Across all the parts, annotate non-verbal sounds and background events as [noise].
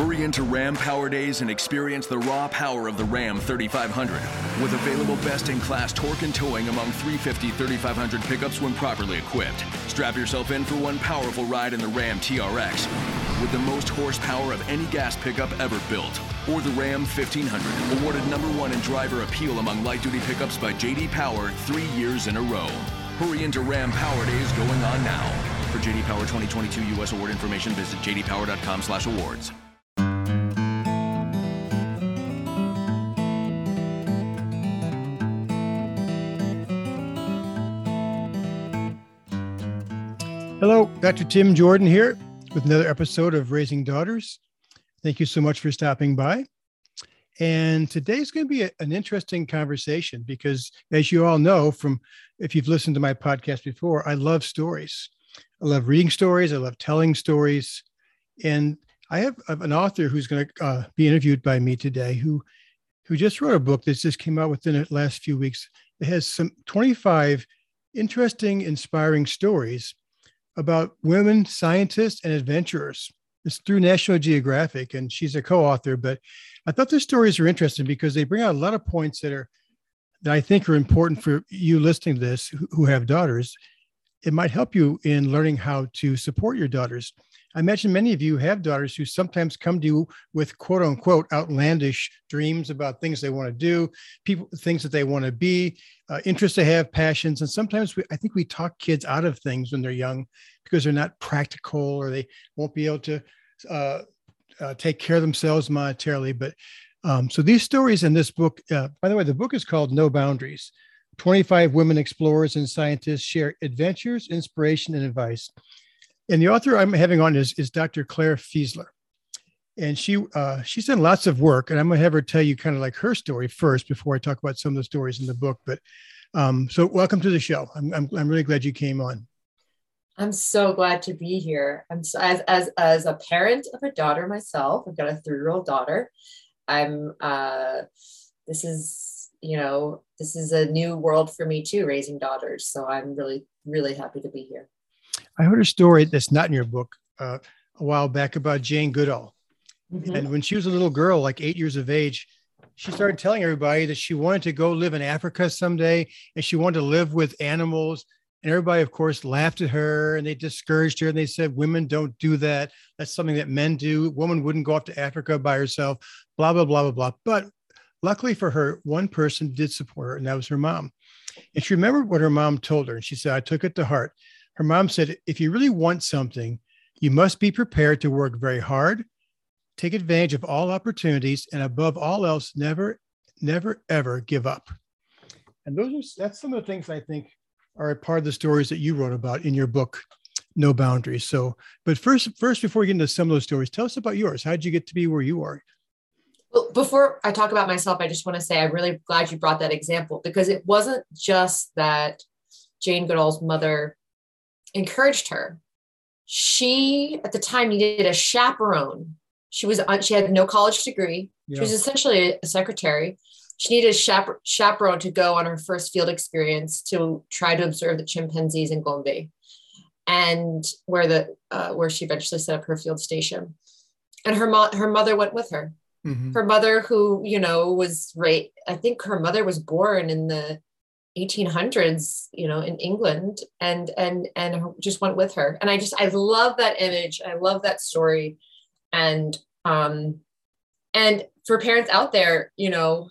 Hurry into Ram Power Days and experience the raw power of the Ram 3500. With available best in class torque and towing among 350 3500 pickups when properly equipped. Strap yourself in for one powerful ride in the Ram TRX with the most horsepower of any gas pickup ever built. Or the Ram 1500, awarded number one in driver appeal among light duty pickups by JD Power three years in a row. Hurry into Ram Power Days going on now. For JD Power 2022 U.S. award information, visit jdpower.com/awards. Hello, Dr. Tim Jordan here with another episode of Raising Daughters. Thank you so much for stopping by. And today's going to be a, an interesting conversation because, as you all know, from if you've listened to my podcast before, I love stories. I love reading stories. I love telling stories. And I have an author who's going to uh, be interviewed by me today who, who just wrote a book that just came out within the last few weeks. It has some 25 interesting, inspiring stories about women scientists and adventurers. It's through National Geographic, and she's a co-author. But I thought the stories are interesting because they bring out a lot of points that are that I think are important for you listening to this who have daughters. It might help you in learning how to support your daughters. I imagine many of you have daughters who sometimes come to you with quote unquote outlandish dreams about things they want to do, people, things that they want to be, uh, interests they have, passions. And sometimes we, I think we talk kids out of things when they're young because they're not practical or they won't be able to uh, uh, take care of themselves monetarily. But um, so these stories in this book, uh, by the way, the book is called No Boundaries. 25 women explorers and scientists share adventures, inspiration, and advice. And the author I'm having on is, is Dr. Claire Fieseler. And she uh, she's done lots of work, and I'm gonna have her tell you kind of like her story first before I talk about some of the stories in the book. But um, so welcome to the show. I'm, I'm, I'm really glad you came on. I'm so glad to be here. I'm so, as as as a parent of a daughter myself. I've got a three year old daughter. I'm uh, this is you know this is a new world for me too, raising daughters. So I'm really really happy to be here. I heard a story that's not in your book uh, a while back about Jane Goodall. Mm-hmm. And when she was a little girl, like eight years of age, she started telling everybody that she wanted to go live in Africa someday and she wanted to live with animals. And everybody, of course, laughed at her and they discouraged her and they said, Women don't do that. That's something that men do. Woman wouldn't go off to Africa by herself, blah, blah, blah, blah, blah. But luckily for her, one person did support her, and that was her mom. And she remembered what her mom told her. And she said, I took it to heart her mom said, if you really want something, you must be prepared to work very hard, take advantage of all opportunities, and above all else, never, never, ever give up. And those are that's some of the things I think are a part of the stories that you wrote about in your book, No Boundaries. So, but first, first, before we get into some of those stories, tell us about yours. How did you get to be where you are? Well, before I talk about myself, I just want to say I'm really glad you brought that example because it wasn't just that Jane Goodall's mother encouraged her. She, at the time, needed a chaperone. She was she had no college degree. Yeah. She was essentially a secretary. She needed a chaper- chaperone to go on her first field experience to try to observe the chimpanzees in Gombe, and where the uh, where she eventually set up her field station. And her mo- her mother went with her. Mm-hmm. Her mother, who you know was right, I think her mother was born in the 1800s you know in england and and and just went with her. And i just i love that image. I love that story. And um and for parents out there you know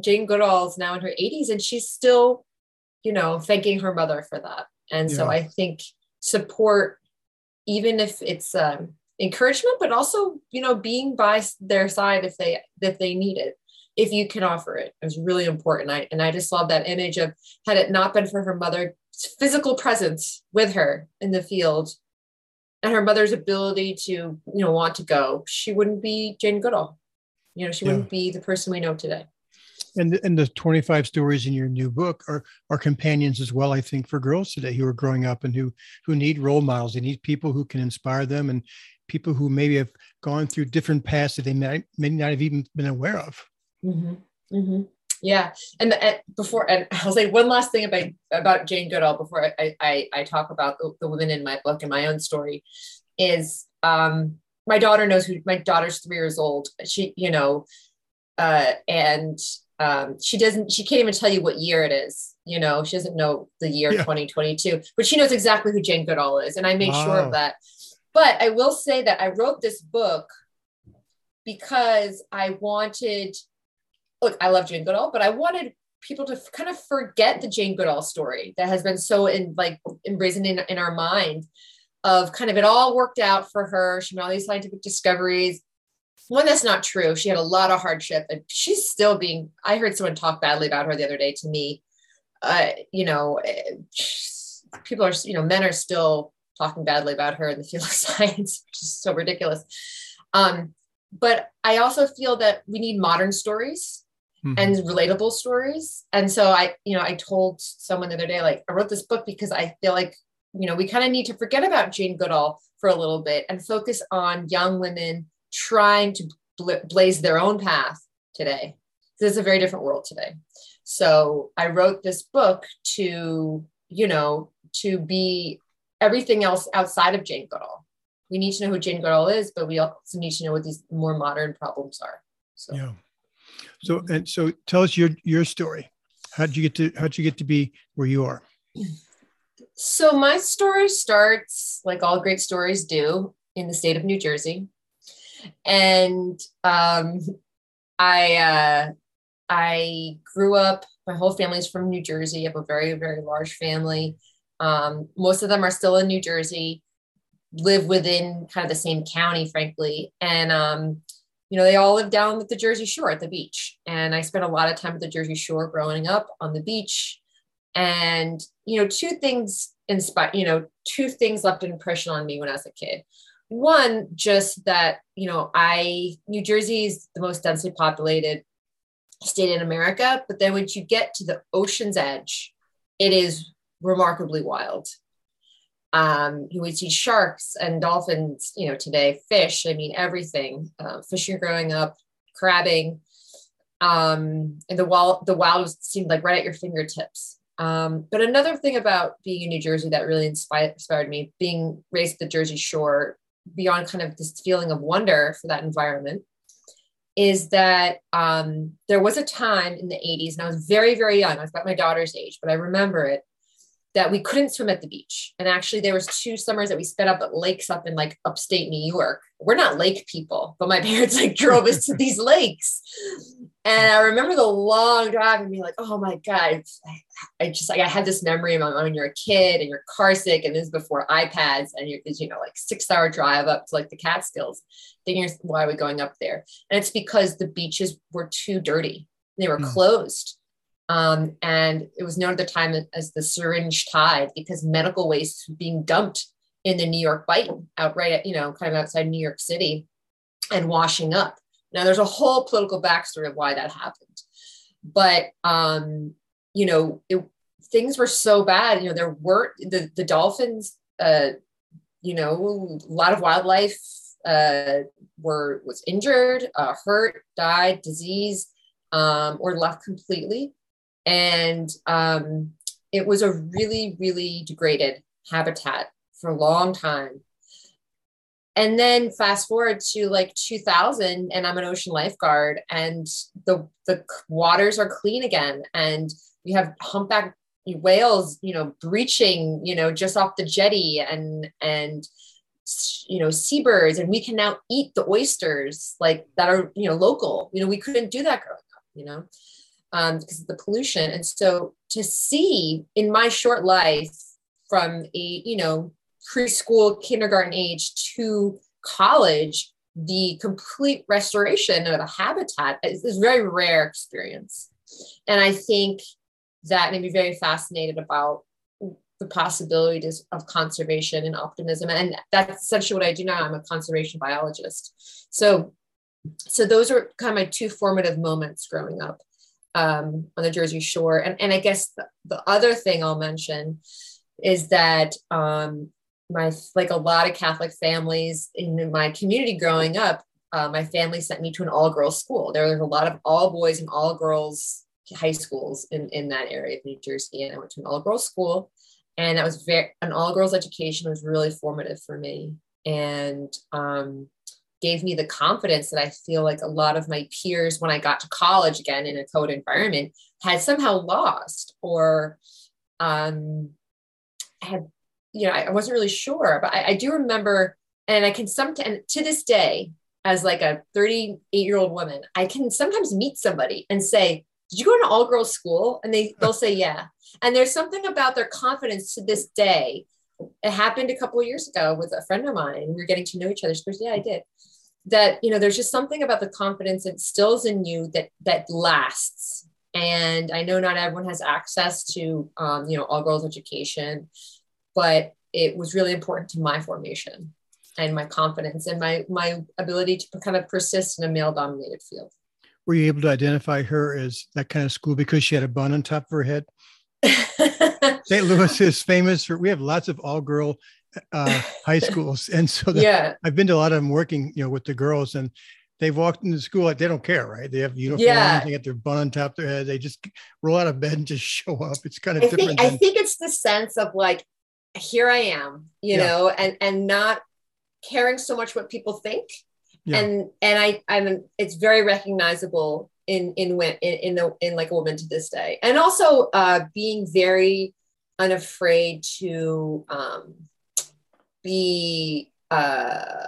jane goodall is now in her 80s and she's still you know thanking her mother for that. And yeah. so i think support even if it's um encouragement but also you know being by their side if they if they need it if you can offer it. It was really important. I, and I just love that image of had it not been for her mother's physical presence with her in the field and her mother's ability to, you know, want to go, she wouldn't be Jane Goodall. You know, she yeah. wouldn't be the person we know today. And the, and the 25 stories in your new book are are companions as well, I think, for girls today who are growing up and who who need role models. They need people who can inspire them and people who maybe have gone through different paths that they may, may not have even been aware of. Mm-hmm. Mm-hmm. Yeah, and, and, before, and I'll say one last thing about about Jane Goodall before I I, I talk about the, the women in my book and my own story, is um, my daughter knows who my daughter's three years old. She, you know, uh, and um, she doesn't, she can't even tell you what year it is. You know, she doesn't know the year yeah. 2022, but she knows exactly who Jane Goodall is. And I made wow. sure of that. But I will say that I wrote this book because I wanted, look, I love Jane Goodall, but I wanted people to kind of forget the Jane Goodall story that has been so in like embraced in, in our mind of kind of it all worked out for her. She made all these scientific discoveries. One, that's not true. She had a lot of hardship and she's still being, I heard someone talk badly about her the other day to me. Uh, you know, eh, people are, you know, men are still talking badly about her in the field of [laughs] science, which is so ridiculous. Um, but I also feel that we need modern stories mm-hmm. and relatable stories. And so I, you know, I told someone the other day, like, I wrote this book because I feel like, you know, we kind of need to forget about Jane Goodall for a little bit and focus on young women trying to bla- blaze their own path today. This is a very different world today. So I wrote this book to, you know, to be everything else outside of Jane Goodall. We need to know who Jane Goodall is, but we also need to know what these more modern problems are. So. Yeah. So and so tell us your your story. How did you get to how did you get to be where you are? So my story starts like all great stories do in the state of New Jersey. And um, I uh, I grew up, my whole family's from New Jersey. I have a very, very large family. Um, most of them are still in New Jersey, live within kind of the same county, frankly. And um, you know, they all live down at the Jersey Shore at the beach. And I spent a lot of time at the Jersey Shore growing up on the beach. And, you know, two things inspire, you know, two things left an impression on me when I was a kid. One, just that, you know, I, New Jersey is the most densely populated state in America. But then once you get to the ocean's edge, it is remarkably wild. Um, would see sharks and dolphins, you know, today, fish, I mean, everything, uh, fishing growing up, crabbing. Um, and the wild, the wild seemed like right at your fingertips. Um, but another thing about being in New Jersey that really inspired, inspired me, being raised the Jersey Shore, beyond kind of this feeling of wonder for that environment, is that um, there was a time in the 80s, and I was very, very young. I was about my daughter's age, but I remember it, that we couldn't swim at the beach. And actually there was two summers that we spent up at lakes up in like upstate New York. We're not lake people, but my [laughs] parents like drove us to [laughs] these lakes. And I remember the long drive and being like, oh my God, I just like I had this memory of when you're a kid and you're car sick and this is before iPads and you're you know like six hour drive up to like the Catskills. Thinking why are we going up there? And it's because the beaches were too dirty. They were mm. closed um, and it was known at the time as the syringe tide because medical waste was being dumped in the New York Bight outright, at, you know, kind of outside New York City and washing up. Now, there's a whole political backstory of why that happened. But, um, you know, it, things were so bad. You know, there weren't the, the dolphins, uh, you know, a lot of wildlife uh, were was injured, uh, hurt, died, disease, um, or left completely. And um, it was a really, really degraded habitat for a long time. And then fast forward to like 2000, and I'm an ocean lifeguard, and the the waters are clean again, and we have humpback whales, you know, breaching, you know, just off the jetty, and and you know seabirds, and we can now eat the oysters like that are you know local. You know, we couldn't do that growing up. You know, um, because of the pollution. And so to see in my short life from a, you know, preschool, kindergarten age to college, the complete restoration of a habitat is, is a very rare experience. And I think that made me very fascinated about the possibilities of conservation and optimism. And that's essentially what I do now. I'm a conservation biologist. So, so those are kind of my two formative moments growing up um, on the Jersey Shore. And, and I guess the, the other thing I'll mention is that um, my like a lot of Catholic families in my community growing up, uh, my family sent me to an all girls school. There was a lot of all boys and all girls high schools in, in that area of New Jersey. And I went to an all girls school. And that was very, an all girls education was really formative for me. And um, gave me the confidence that I feel like a lot of my peers, when I got to college again in a code environment, had somehow lost or um, had, you know, I wasn't really sure. But I, I do remember, and I can sometimes, to this day, as like a 38 year old woman, I can sometimes meet somebody and say, did you go to an all girls school? And they, they'll say, yeah. And there's something about their confidence to this day. It happened a couple of years ago with a friend of mine. We were getting to know each other. She goes, yeah, I did. That, you know, there's just something about the confidence it instills in you that, that lasts. And I know not everyone has access to, um, you know, all girls education, but it was really important to my formation and my confidence and my my ability to kind of persist in a male dominated field were you able to identify her as that kind of school because she had a bun on top of her head [laughs] st louis is famous for we have lots of all girl uh, high schools and so the, yeah i've been to a lot of them working you know with the girls and they've walked into school like they don't care right they have uniforms Yeah. they got their bun on top of their head they just roll out of bed and just [laughs] show up it's kind of I different think I think it's the sense of like, here I am, you Yeah. know, and and not caring so much what people think, Yeah. and and I I'm it's very recognizable in in in in, the, in like a woman to this day, and also uh, being very unafraid to um, be uh,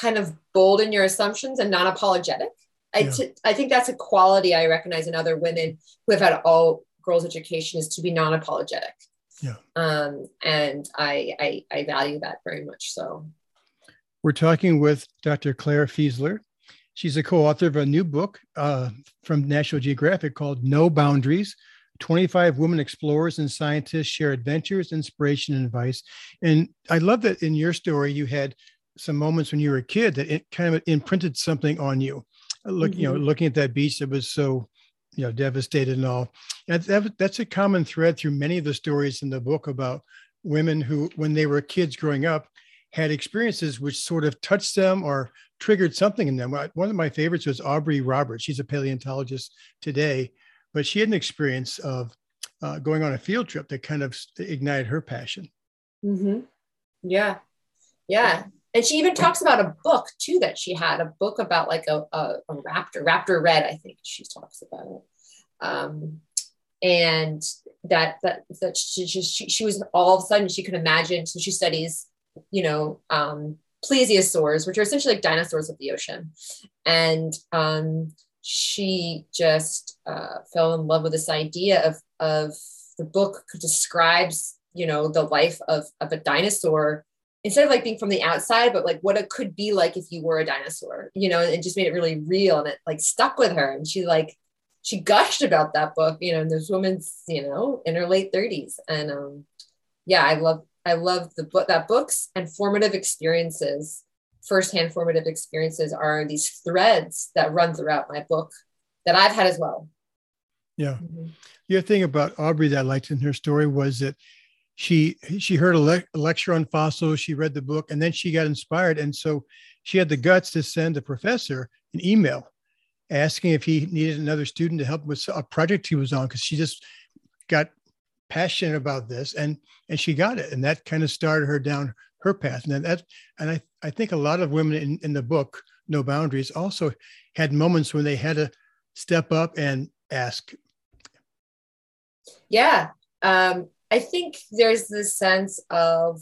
kind of bold in your assumptions and non apologetic. I, Yeah. t- I think that's a quality I recognize in other women who have had all girls education is to be non-apologetic. Yeah. Um, and I, I, I value that very much. So We're talking with Dr. Claire Fieseler. She's a co author of a new book uh, from National Geographic called No Boundaries 25 Women Explorers and Scientists Share Adventures, Inspiration, and Advice. And I love that in your story, you had some moments when you were a kid that it kind of imprinted something on you. Uh, look, you know, mm-hmm. looking at that beach that was so, you know, devastated and all. And that, that's a common thread through many of the stories in the book about women who, when they were kids growing up, had experiences which sort of touched them or triggered something in them. Uh, one of my favorites was Aubrey Roberts. She's a paleontologist today, but she had an experience of uh, going on a field trip that kind of ignited her passion. Mhm. yeah, yeah. And she even talks about a book too that she had a book about like a, a, a raptor, raptor red, I think she talks about it. Um, and that that that she, she, she she was all of a sudden she could imagine. So she studies, you know, um, plesiosaurs, which are essentially like dinosaurs of the ocean, and um, she just uh, fell in love with this idea of of the book describes you know the life of of a dinosaur instead of like being from the outside but like what it could be like if you were a dinosaur you know it just made it really real and it like stuck with her. And she like she gushed about that book you know and this woman's you know in her late 30s and um yeah i love i love the book that books and formative experiences firsthand formative experiences are these threads that run throughout my book that i've had as well. Yeah. Mm-hmm. The other thing about Aubrey that I liked in her story was that she she heard a, le- a lecture on fossils, she read the book, and then she got inspired, and so she had the guts to send the professor an email asking if he needed another student to help with a project he was on because she just got passionate about this and and she got it. And that kind of started her down her path and that and i i think a lot of women in, in the book no boundaries also had moments when they had to step up and ask Yeah. Um, I think there's this sense of,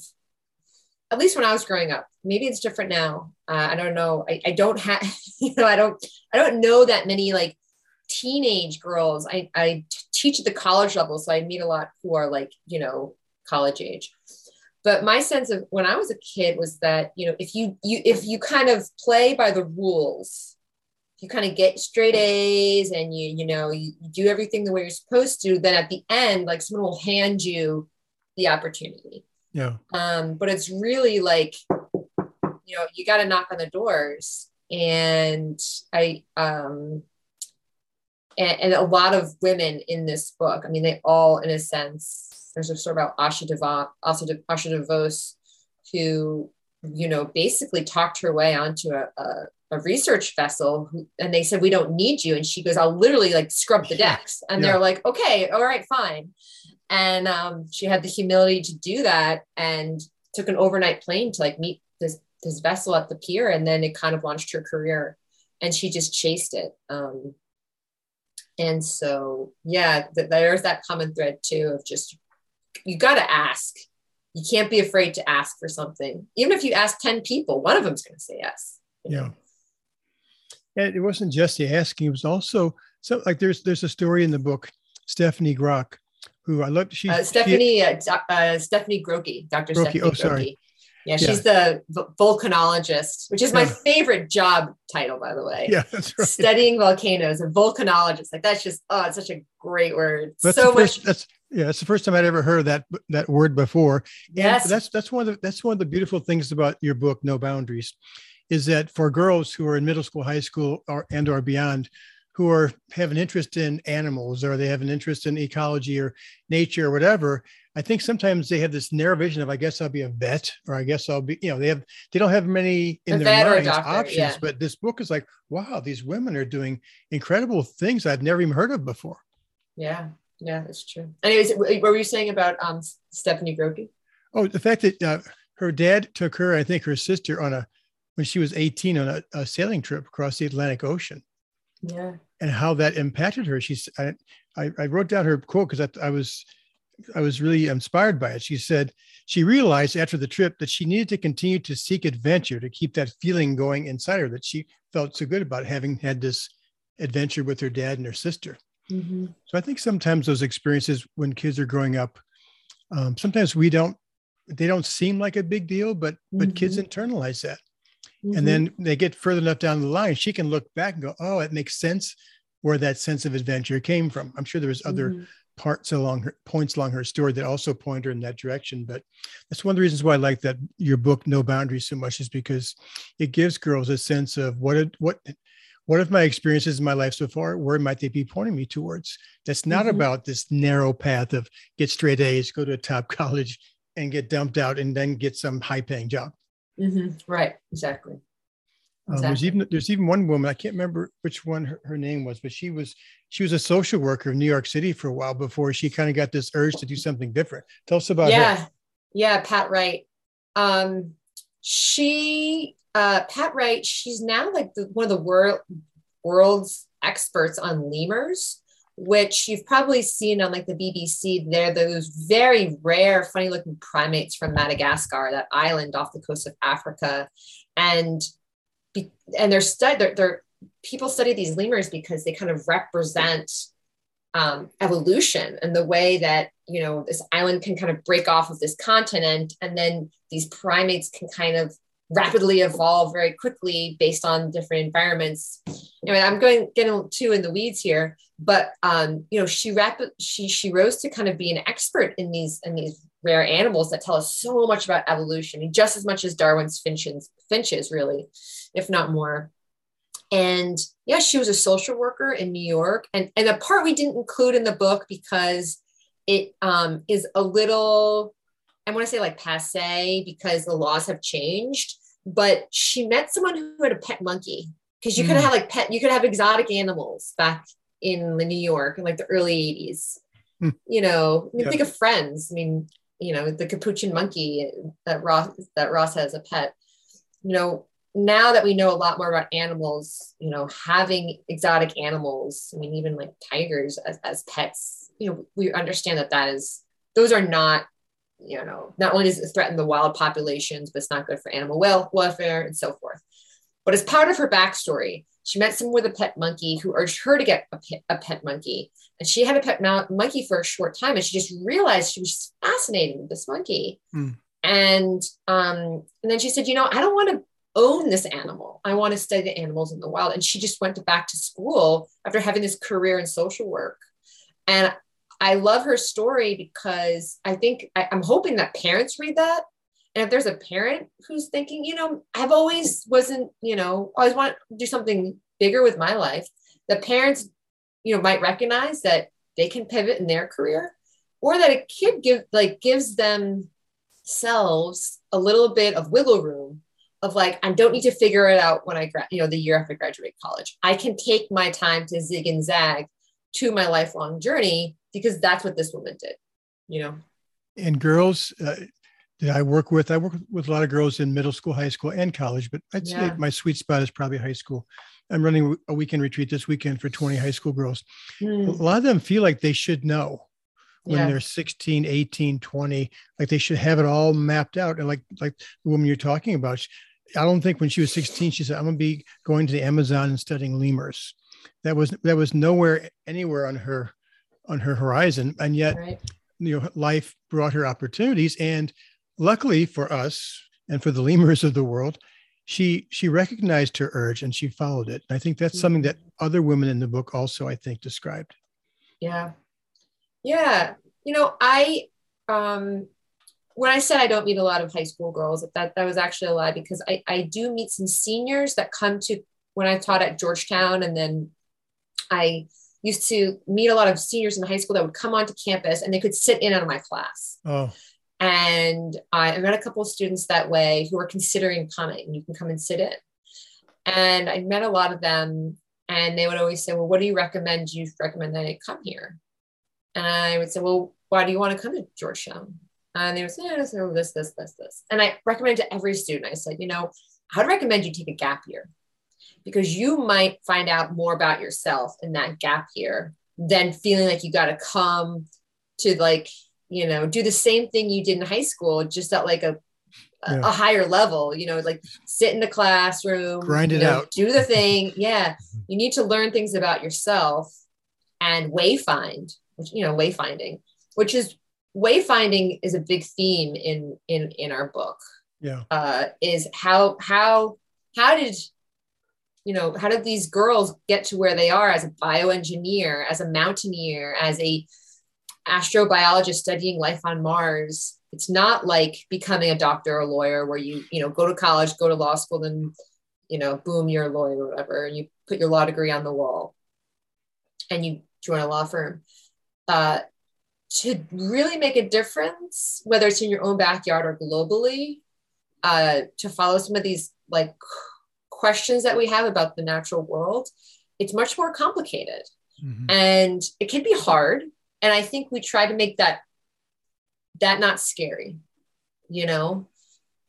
at least when I was growing up, maybe it's different now. Uh, I don't know. I, I don't have, [laughs] you know, I don't, I don't know that many like teenage girls. I, I teach at the college level, so I meet a lot who are like, you know, college age. But my sense of when I was a kid was that, you know, if you, you, if you kind of play by the rules, you kind of get straight A's and you, you know, you, you do everything the way you're supposed to, then at the end, like someone will hand you the opportunity. yeah Um, but it's really like, you know, you got to knock on the doors. And I, um, and, and a lot of women in this book, I mean, they all, in a sense, there's a story about Asha DeVos, Asha DeVos, who, you know, basically talked her way onto a, a a research vessel who, and they said we don't need you. And she goes i'll literally like scrub the decks. And Yeah. they're like okay all right fine. And um, she had the humility to do that and took an overnight plane to like meet this this vessel at the pier. And then it kind of launched her career. And she just chased it um, and so yeah th- there's that common thread too of just you got to ask you can't be afraid to ask for something even if you ask 10 people one of them's going to say yes yeah and it wasn't just the asking it was also so like there's there's a story in the book stephanie grocke who i love she uh, stephanie she, uh, uh, stephanie grocke dr Grocke, stephanie oh, sorry. Yeah, she's yeah. the volcanologist, which is my yeah. favorite job title, by the way. Yeah, that's right. Studying volcanoes, a volcanologist. Like that's just oh, it's such a great word. That's so much. First, that's yeah, it's the first time I'd ever heard that that word before. Yes, and that's that's one of the that's one of the beautiful things about your book, No Boundaries, is that for girls who are in middle school, high school, or and or beyond, who are have an interest in animals or they have an interest in ecology or nature or whatever, I think sometimes they have this narrow vision of I guess I'll be a vet or I guess I'll be you know they have they don't have many in their minds doctor, options yeah. but this book is like wow these women are doing incredible things I've never even heard of before. Yeah, yeah, that's true. Anyways, what were you saying about um, Stephanie Grocke? Oh, the fact that uh, her dad took her, I think her sister, on a when she was 18 on a, a sailing trip across the Atlantic Ocean. Yeah. And how that impacted her. She's I I, I wrote down her quote because I, I was I was really inspired by it. She said she realized after the trip that she needed to continue to seek adventure to keep that feeling going inside her that she felt so good about having had this adventure with her dad and her sister. Mm-hmm. So I think sometimes those experiences when kids are growing up, um, sometimes we don't, they don't seem like a big deal, but mm-hmm. but kids mm-hmm. internalize that, mm-hmm. and then they get further enough down the line, she can look back and go, oh, it makes sense where that sense of adventure came from. I'm sure there was other mm-hmm parts along her points along her story that also point her in that direction. But that's one of the reasons why I like that your book No Boundaries so much is because it gives girls a sense of what it, what what if my experiences in my life so far where might they be pointing me towards that's not mm-hmm. about this narrow path of get straight a's go to a top [laughs] college and get dumped out and then get some high paying job mm-hmm. right exactly Exactly. Um, there's even there's even one woman I can't remember which one her, her, name was, but she was she was a social worker in New York City for a while before she kind of got this urge to do something different. Tell us about yeah, her. yeah, Pat Wright. Um, she uh, Pat Wright. She's now like the, one of the world world's experts on lemurs, which you've probably seen on like the BBC. They're those very rare, funny looking primates from Madagascar, that island off the coast of Africa, and and they're stud they're, they're people study these lemurs because they kind of represent um, evolution and the way that you know this island can kind of break off of this continent and then these primates can kind of rapidly evolve very quickly based on different environments anyway i'm going getting too in the weeds here but um, you know she rapid she she rose to kind of be an expert in these in these rare animals that tell us so much about evolution just as much as darwin's finches finches really if not more. And yeah, she was a social worker in New York. And, and the part we didn't include in the book because it um, is a little, I want to say like passe because the laws have changed. But she met someone who had a pet monkey because you mm. could have like pet, you could have exotic animals back in the New York in like the early 80s. Mm. You know, I mean, think of friends. I mean, you know, the capuchin monkey that Ross that Ross has a pet. You know, now that we know a lot more about animals, you know, having exotic animals, I mean, even like tigers as, as pets, you know, we understand that that is, those are not, you know, not only does it threaten the wild populations, but it's not good for animal well, welfare and so forth. But as part of her backstory, she met someone with a pet monkey who urged her to get a pet, a pet monkey. And she had a pet monkey for a short time and she just realized she was fascinated with this monkey. Mm. And um, and then she said, you know, I don't want to own this animal. I want to study the animals in the wild. And she just went to back to school after having this career in social work. And I love her story because I think I, I'm hoping that parents read that. And if there's a parent who's thinking, you know, I've always wasn't, you know, always want to do something bigger with my life, the parents, you know, might recognize that they can pivot in their career or that a kid give like gives themselves a little bit of wiggle room of like I don't need to figure it out when I gra- you know the year after I graduate college. I can take my time to zig and zag to my lifelong journey because that's what this woman did. You know. And girls, uh, that I work with. I work with a lot of girls in middle school, high school, and college, but I'd Yeah. say my sweet spot is probably high school. I'm running a weekend retreat this weekend for 20 high school girls. A Mm, lot of them feel like they should know when yeah. they're 16, 18, 20, like they should have it all mapped out. And like like the woman you're talking about, she- I don't think when she was 16, she said, I'm gonna be going to the Amazon and studying lemurs. That was that was nowhere anywhere on her on her horizon. And yet right. you know life brought her opportunities and luckily for us and for the lemurs of the world she she recognized her urge and she followed it and i think that's something that other women in the book also i think described Yeah. Yeah. You know, I um when I said I don't meet a lot of high school girls, that that was actually a lie because I, I do meet some seniors that come to when I taught at Georgetown and then I used to meet a lot of seniors in high school that would come onto campus and they could sit in on my class. oh And I, I met a couple of students that way who were considering coming. You can come and sit in. And I met a lot of them, and they would always say, Well, what do you recommend? Do You recommend that I come here? And I would say, Well, why do you want to come to Georgetown? And they would say, oh, so this, this, this, this. And I recommend to every student, I said, You know, I'd recommend you take a gap year because you might find out more about yourself in that gap year than feeling like you got to come to like you know do the same thing you did in high school just at like a a- Yeah. a higher level you know like sit in the classroom Grind you it know, out. do the thing [laughs] yeah you need to learn things about yourself and wayfind which you know wayfinding which is wayfinding is a big theme in in in our book yeah uh, is how how how did you know how did these girls get to where they are as a bioengineer as a mountaineer as a astrobiologist studying life on mars? It's not like becoming a doctor or a lawyer where you you know go to college go to law school then you know boom you're a lawyer or whatever and you put your law degree on the wall and you join a law firm. Uh, to really make a difference whether it's in your own backyard or globally uh, to follow some of these like questions that we have about the natural world, it's much more complicated Mhm. and it can be hard. And I think we try to make that that not scary. You know,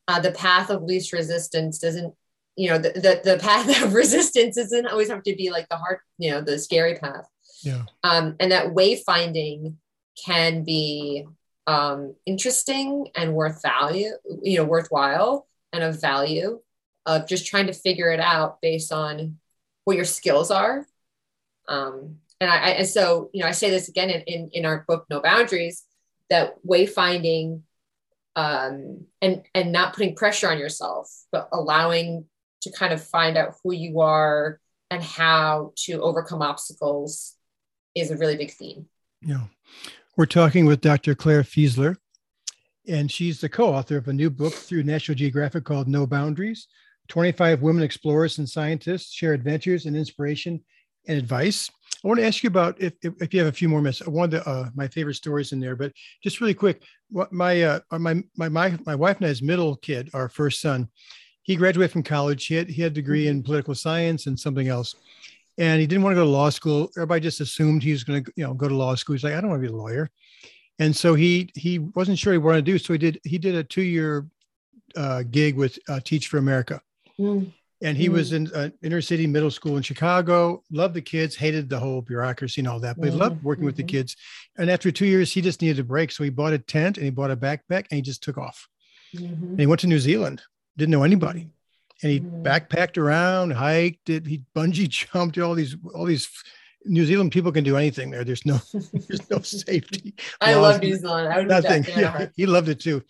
uh, the path of least resistance doesn't. You know, the, the the path of [laughs] resistance doesn't always have to be like the hard, you know, the scary path. yeah Um, and that wayfinding can be um, interesting and worth value, you know, worthwhile and of value of just trying to figure it out based on what your skills are. Um, and I, and so you know I say this again in, in in our book No Boundaries that wayfinding um, and and not putting pressure on yourself, but allowing to kind of find out who you are and how to overcome obstacles is a really big theme. yeah we're talking with dr claire fieseler and she's the co-author of a new book through national geographic called no boundaries 25 women explorers and scientists share adventures and inspiration and advice i want to ask you about if, if, if you have a few more minutes one of the, uh, my favorite stories in there but just really quick what my uh, my, my my my wife and i's middle kid our first son he graduated from college he had he had a degree in political science and something else and he didn't want to go to law school. Everybody just assumed he was going to, you know, go to law school. He's like, I don't want to be a lawyer, and so he he wasn't sure he wanted to do. So he did he did a two year uh, gig with uh, Teach for America, and he was in uh, inner city middle school in Chicago. Loved the kids, hated the whole bureaucracy and all that, but he loved working with the mhm. kids. And after two years, he just needed a break, so he bought a tent and he bought a backpack and he just took off. Mhm. And he went to New Zealand. Didn't know anybody and he Mhm. backpacked around, hiked it, he bungee [laughs] jumped, all these, all these New Zealand people can do anything there. There's no, [laughs] there's no [laughs] safety. I love New Zealand. I would Nothing. Move that in a Yeah, he loved it too.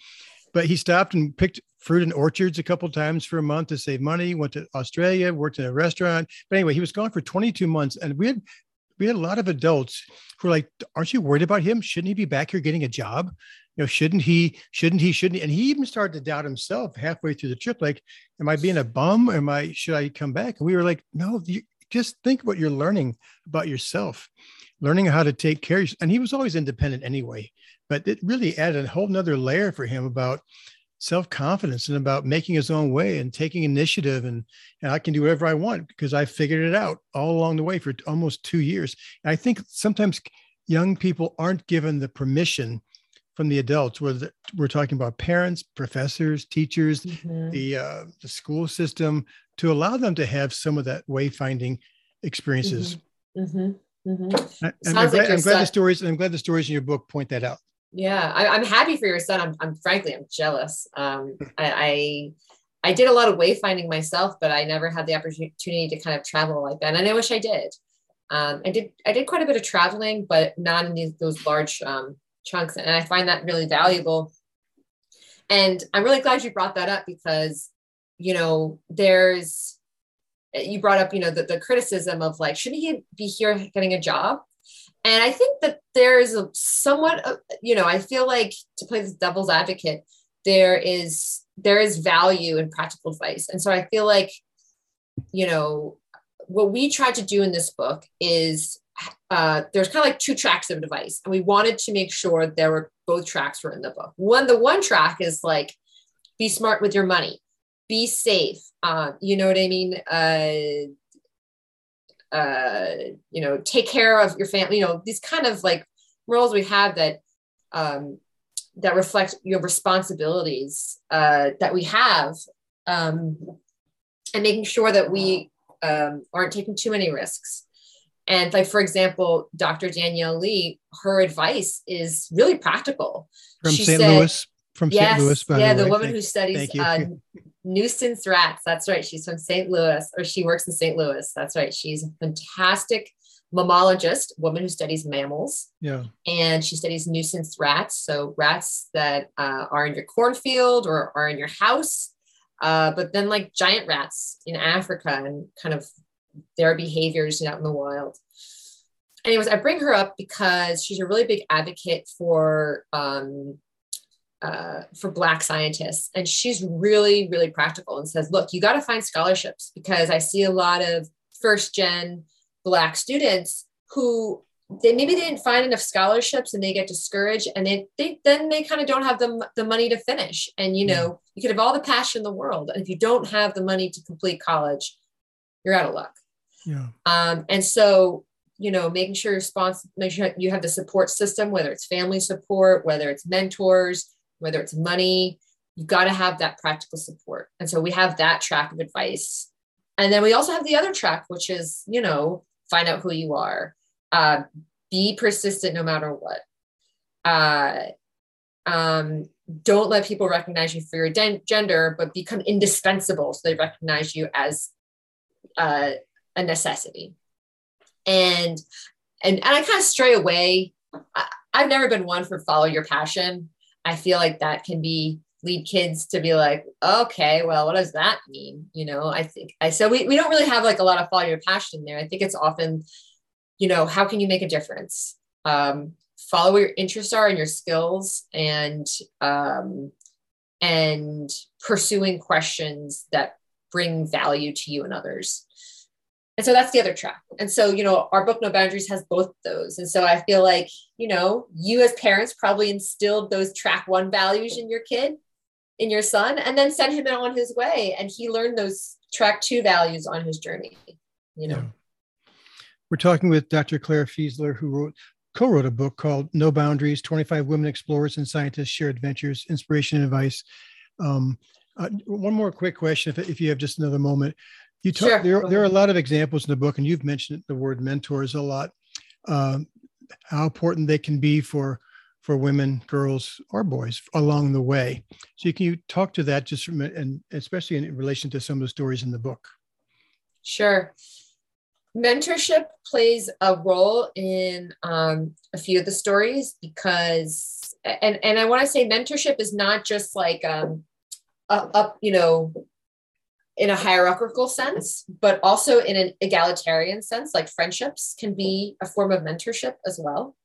But he stopped and picked fruit in orchards a couple times for a month to save money. Went to Australia, worked in a restaurant. But anyway, he was gone for 22 months, and we had we had a lot of adults who were like, "Aren't you worried about him? Shouldn't he be back here getting a job? You know, shouldn't he? Shouldn't he? Shouldn't he?" And he even started to doubt himself halfway through the trip. Like, "Am I being a bum? Am I? Should I come back?" And we were like, "No, you just think what you're learning about yourself, learning how to take care." And he was always independent anyway, but it really added a whole nother layer for him about self-confidence and about making his own way and taking initiative and, and i can do whatever i want because i figured it out all along the way for almost two years and i think sometimes young people aren't given the permission from the adults where the, we're talking about parents professors teachers Mhm. the uh, the school system to allow them to have some of that wayfinding experiences Mhm. Mhm. I, am glad, like I'm glad the stories i'm glad the stories in your book point that out Yeah, I, I'm happy for your son. I'm, I'm frankly, I'm jealous. Um, I, I, I did a lot of wayfinding myself, but I never had the opportunity to kind of travel like that, and I wish I did. Um, I did, I did quite a bit of traveling, but not in these those large um, chunks, and I find that really valuable. And I'm really glad you brought that up because, you know, there's, you brought up, you know, the, the criticism of like, shouldn't he be here getting a job? And I think that there is a somewhat, you know, I feel like to play this devil's advocate, there is there is value in practical advice, and so I feel like, you know, what we tried to do in this book is uh, there's kind of like two tracks of advice, and we wanted to make sure there were both tracks were in the book. One, the one track is like, be smart with your money, be safe. Uh, you know what I mean? Uh, uh, you know, take care of your family, you know, these kind of like roles we have that um, that reflect your responsibilities uh, that we have um, and making sure that we um, aren't taking too many risks. And like, for example, Dr. Danielle Lee, her advice is really practical. from She st said- louis from yes, st louis by yeah, the, the, woman Thank- who studies uh, nuisance rats. That's right. She's from St. Louis, or she works in St. Louis. That's right. She's a fantastic mammalogist, woman who studies mammals, yeah and she studies nuisance rats. So rats that uh, are in your cornfield or are in your house, uh, but then like giant rats in Africa and kind of their behaviors out in the wild. Anyways, I bring her up because she's a really big advocate for um, uh, for Black scientists, and she's really, really practical and says, "Look, you got to find scholarships because I see a lot of first gen Black students who they maybe they didn't find enough scholarships and they get discouraged, and they, they then they kind of don't have the the money to finish. And you know, you could have all the passion in the world, and if you don't have the money to complete college, you're out of luck." yeah Um, and so, you know, making sure your sponsor, make sure you have the support system, whether it's family support, whether it's mentors, whether it's money, you've got to have that practical support. And so we have that track of advice. And then we also have the other track, which is, you know, find out who you are, uh, be persistent no matter what. Uh, um, don't let people recognize you for your den- gender, but become indispensable so they recognize you as uh, a necessity. And and and I kind of stray away. I, I've never been one for follow your passion. I feel like that can be lead kids to be like, okay, well, what does that mean? You know, I think I so we, we don't really have like a lot of follow your passion there. I think it's often, you know, how can you make a difference? Um, follow what your interests are and your skills and um, and pursuing questions that bring value to you and others. And so that's the other track. And so, you know, our book No Boundaries has both those. And so I feel like, you know, you as parents probably instilled those track one values in your kid, in your son, and then sent him on his way. And he learned those track two values on his journey, you know. Yeah. We're talking with Dr. Claire Fieseler, who wrote co-wrote a book called No Boundaries: 25 Women Explorers and Scientists Share Adventures, Inspiration, and Advice. Um, uh, one more quick question, if, if you have just another moment. You talk, Sure. there, there are a lot of examples in the book, and you've mentioned the word mentors a lot. Um, how important they can be for for women, girls, or boys along the way. So, can you talk to that just from and especially in relation to some of the stories in the book? Sure. Mentorship plays a role in um, a few of the stories because, and, and I want to say mentorship is not just like um, up, up, you know, in a hierarchical sense, but also in an egalitarian sense, like friendships can be a form of mentorship as well.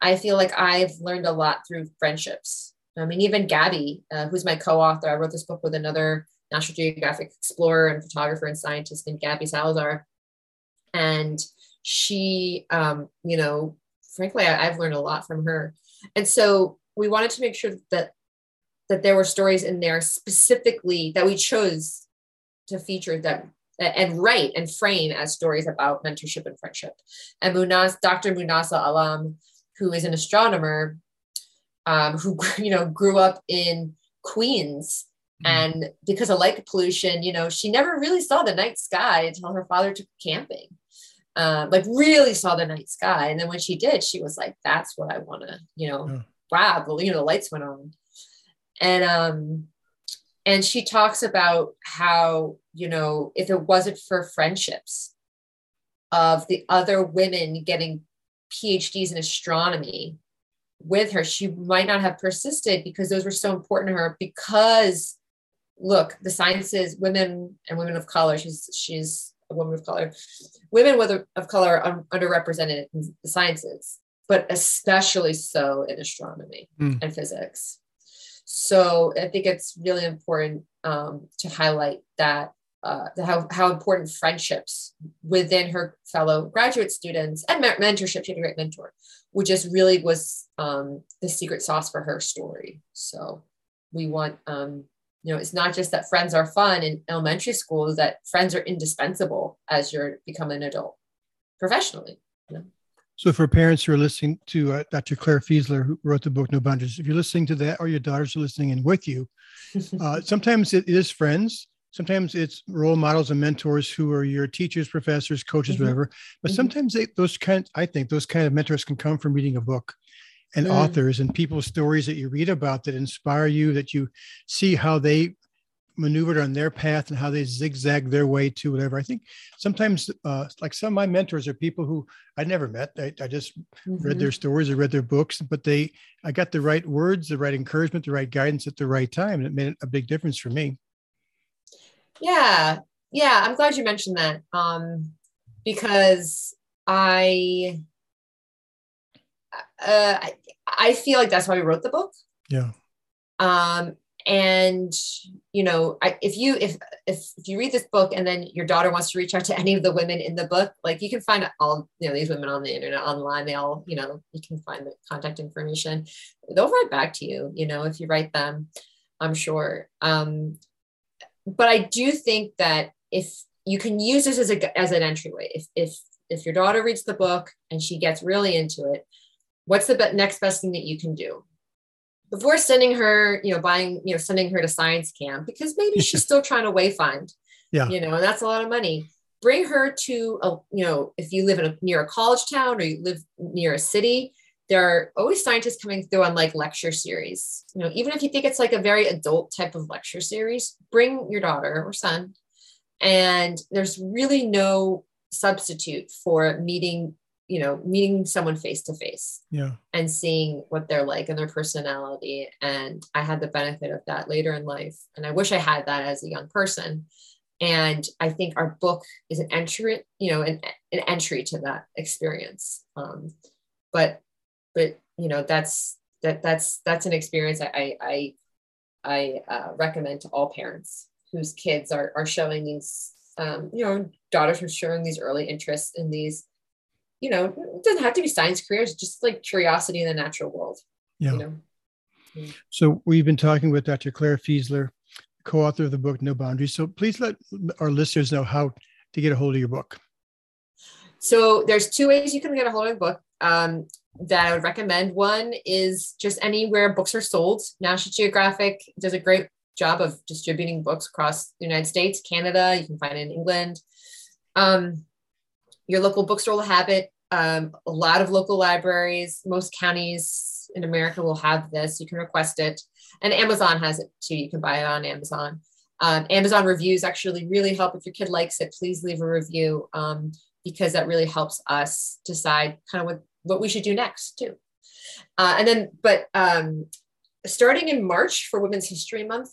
I feel like I've learned a lot through friendships. I mean, even Gabby, uh, who's my co author, I wrote this book with another National Geographic explorer and photographer and scientist named Gabby Salazar. And she, um, you know, frankly, I, I've learned a lot from her. And so we wanted to make sure that that there were stories in there specifically that we chose to feature them and write and frame as stories about mentorship and friendship. And Munas, Dr. Munazza Alam, who is an astronomer, um, who [laughs] you know grew up in Queens. Mm. And because of light pollution, you know, she never really saw the night sky until her father took camping. Uh, like really saw the night sky. And then when she did, she was like, that's what I want to, you know, yeah. wow, the, you know, the lights went on. And, um, and she talks about how, you know, if it wasn't for friendships of the other women getting PhDs in astronomy with her, she might not have persisted because those were so important to her because look, the sciences, women and women of color, she's she's a woman of color, women with of color are underrepresented in the sciences, but especially so in astronomy mm. and physics. So I think it's really important um, to highlight that uh, how, how important friendships within her fellow graduate students and mentorship, she had a great mentor, which just really was um, the secret sauce for her story. So we want um, you know it's not just that friends are fun in elementary school that friends are indispensable as you're become an adult professionally you know? So for parents who are listening to uh, dr claire fieseler who wrote the book no boundaries if you're listening to that or your daughters are listening in with you [laughs] uh, sometimes it is friends sometimes it's role models and mentors who are your teachers professors coaches mm-hmm. whatever but mm-hmm. sometimes they, those kind i think those kind of mentors can come from reading a book and mm. authors and people's stories that you read about that inspire you, that you see how they maneuvered on their path and how they zigzag their way to whatever. I think sometimes, uh, like some of my mentors are people who I never met. I, I just mm-hmm. read their stories, or read their books, but they, I got the right words, the right encouragement, the right guidance at the right time. And it made a big difference for me. Yeah. Yeah. I'm glad you mentioned that. Um, because I, uh, I, I feel like that's why we wrote the book. Yeah. Um, and you know, I, if you if, if if you read this book and then your daughter wants to reach out to any of the women in the book, like you can find all you know these women on the internet online. They all you know you can find the contact information. They'll write back to you. You know, if you write them, I'm sure. Um, but I do think that if you can use this as a as an entryway, if if if your daughter reads the book and she gets really into it, what's the next best thing that you can do before sending her you know buying you know sending her to science camp because maybe she's still trying to wayfind yeah. you know and that's a lot of money. Bring her to a you know if you live in a, near a college town or you live near a city there are always scientists coming through on like lecture series. You know even if you think it's like a very adult type of lecture series bring your daughter or son. And there's really no substitute for meeting you know meeting someone face to face yeah. and seeing what they're like and their personality. And i had the benefit of that later in life. And i wish i had that as a young person. And i think our book is an entry you know an, an entry to that experience. Um, but but you know that's that that's that's an experience i i i, I uh, recommend to all parents whose kids are are showing these um, you know daughters are showing these early interests in these you know, it doesn't have to be science careers, just like curiosity in the natural world. Yeah. You know? So we've been talking with Dr. Claire Fieseler, co-author of the book No Boundaries. So please let our listeners know how to get a hold of your book. So there's two ways you can get a hold of the book um, that I would recommend. One is just anywhere books are sold. National Geographic does a great job of distributing books across the United States, Canada. You can find it in England. Um, your local bookstore will have it. Um, a lot of local libraries, most counties in America will have this. You can request it. And Amazon has it too. You can buy it on Amazon. Um, Amazon reviews actually really help. If your kid likes it, please leave a review um, because that really helps us decide kind of what, what we should do next too. Uh, and then, but um, starting in March for Women's History Month,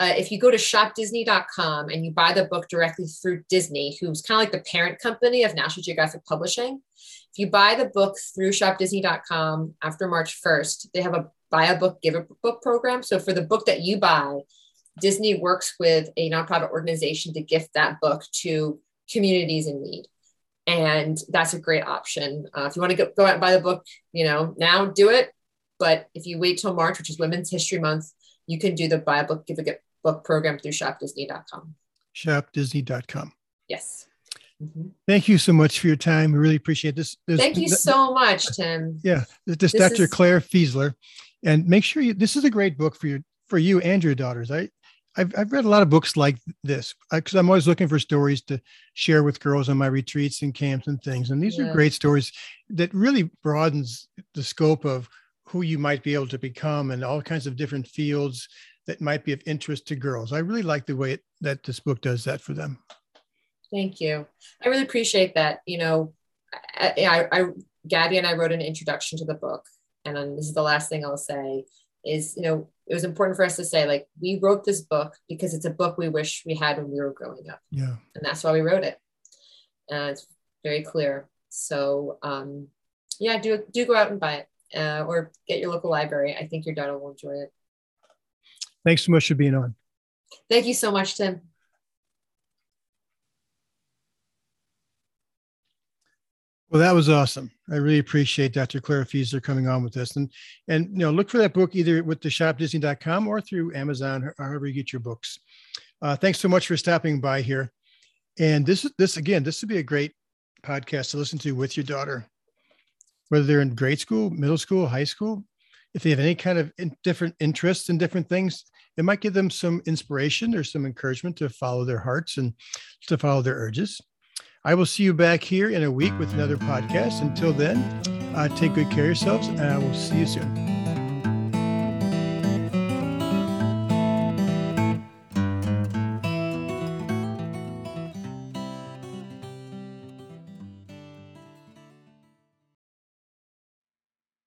uh, if you go to shopdisney.com and you buy the book directly through Disney, who's kind of like the parent company of National Geographic Publishing, if you buy the book through shopdisney.com after March 1st, they have a buy a book, give a book program. So for the book that you buy, Disney works with a nonprofit organization to gift that book to communities in need. And that's a great option. Uh, if you want to go, go out and buy the book, you know, now do it. But if you wait till March, which is Women's History Month, you can do the buy a book, give a book program through shopdisney.com. Shopdisney.com. Yes. Mm-hmm. Thank you so much for your time. We really appreciate this. There's, Thank you so much, Tim. Yeah, this, this Dr. Is... Claire Fieseler and make sure you. This is a great book for you for you and your daughters. I I've, I've read a lot of books like this because I'm always looking for stories to share with girls on my retreats and camps and things. And these yeah. are great stories that really broadens the scope of who you might be able to become and all kinds of different fields that might be of interest to girls. I really like the way it, that this book does that for them. Thank you. I really appreciate that. You know, I, I, I Gabby and I wrote an introduction to the book, and this is the last thing I'll say is, you know, it was important for us to say like we wrote this book because it's a book we wish we had when we were growing up yeah and that's why we wrote it and it's very clear so um yeah do do go out and buy it uh, or get your local library i think your daughter will enjoy it thanks so much for being on thank you so much tim Well, that was awesome. I really appreciate Dr. Clara Fieseler coming on with this. And and you know, look for that book either with the shopdisney.com or through Amazon, or however you get your books. Uh, thanks so much for stopping by here. And this this again, this would be a great podcast to listen to with your daughter, whether they're in grade school, middle school, high school. If they have any kind of in different interests in different things, it might give them some inspiration or some encouragement to follow their hearts and to follow their urges. I will see you back here in a week with another podcast. Until then, uh, take good care of yourselves, and I will see you soon.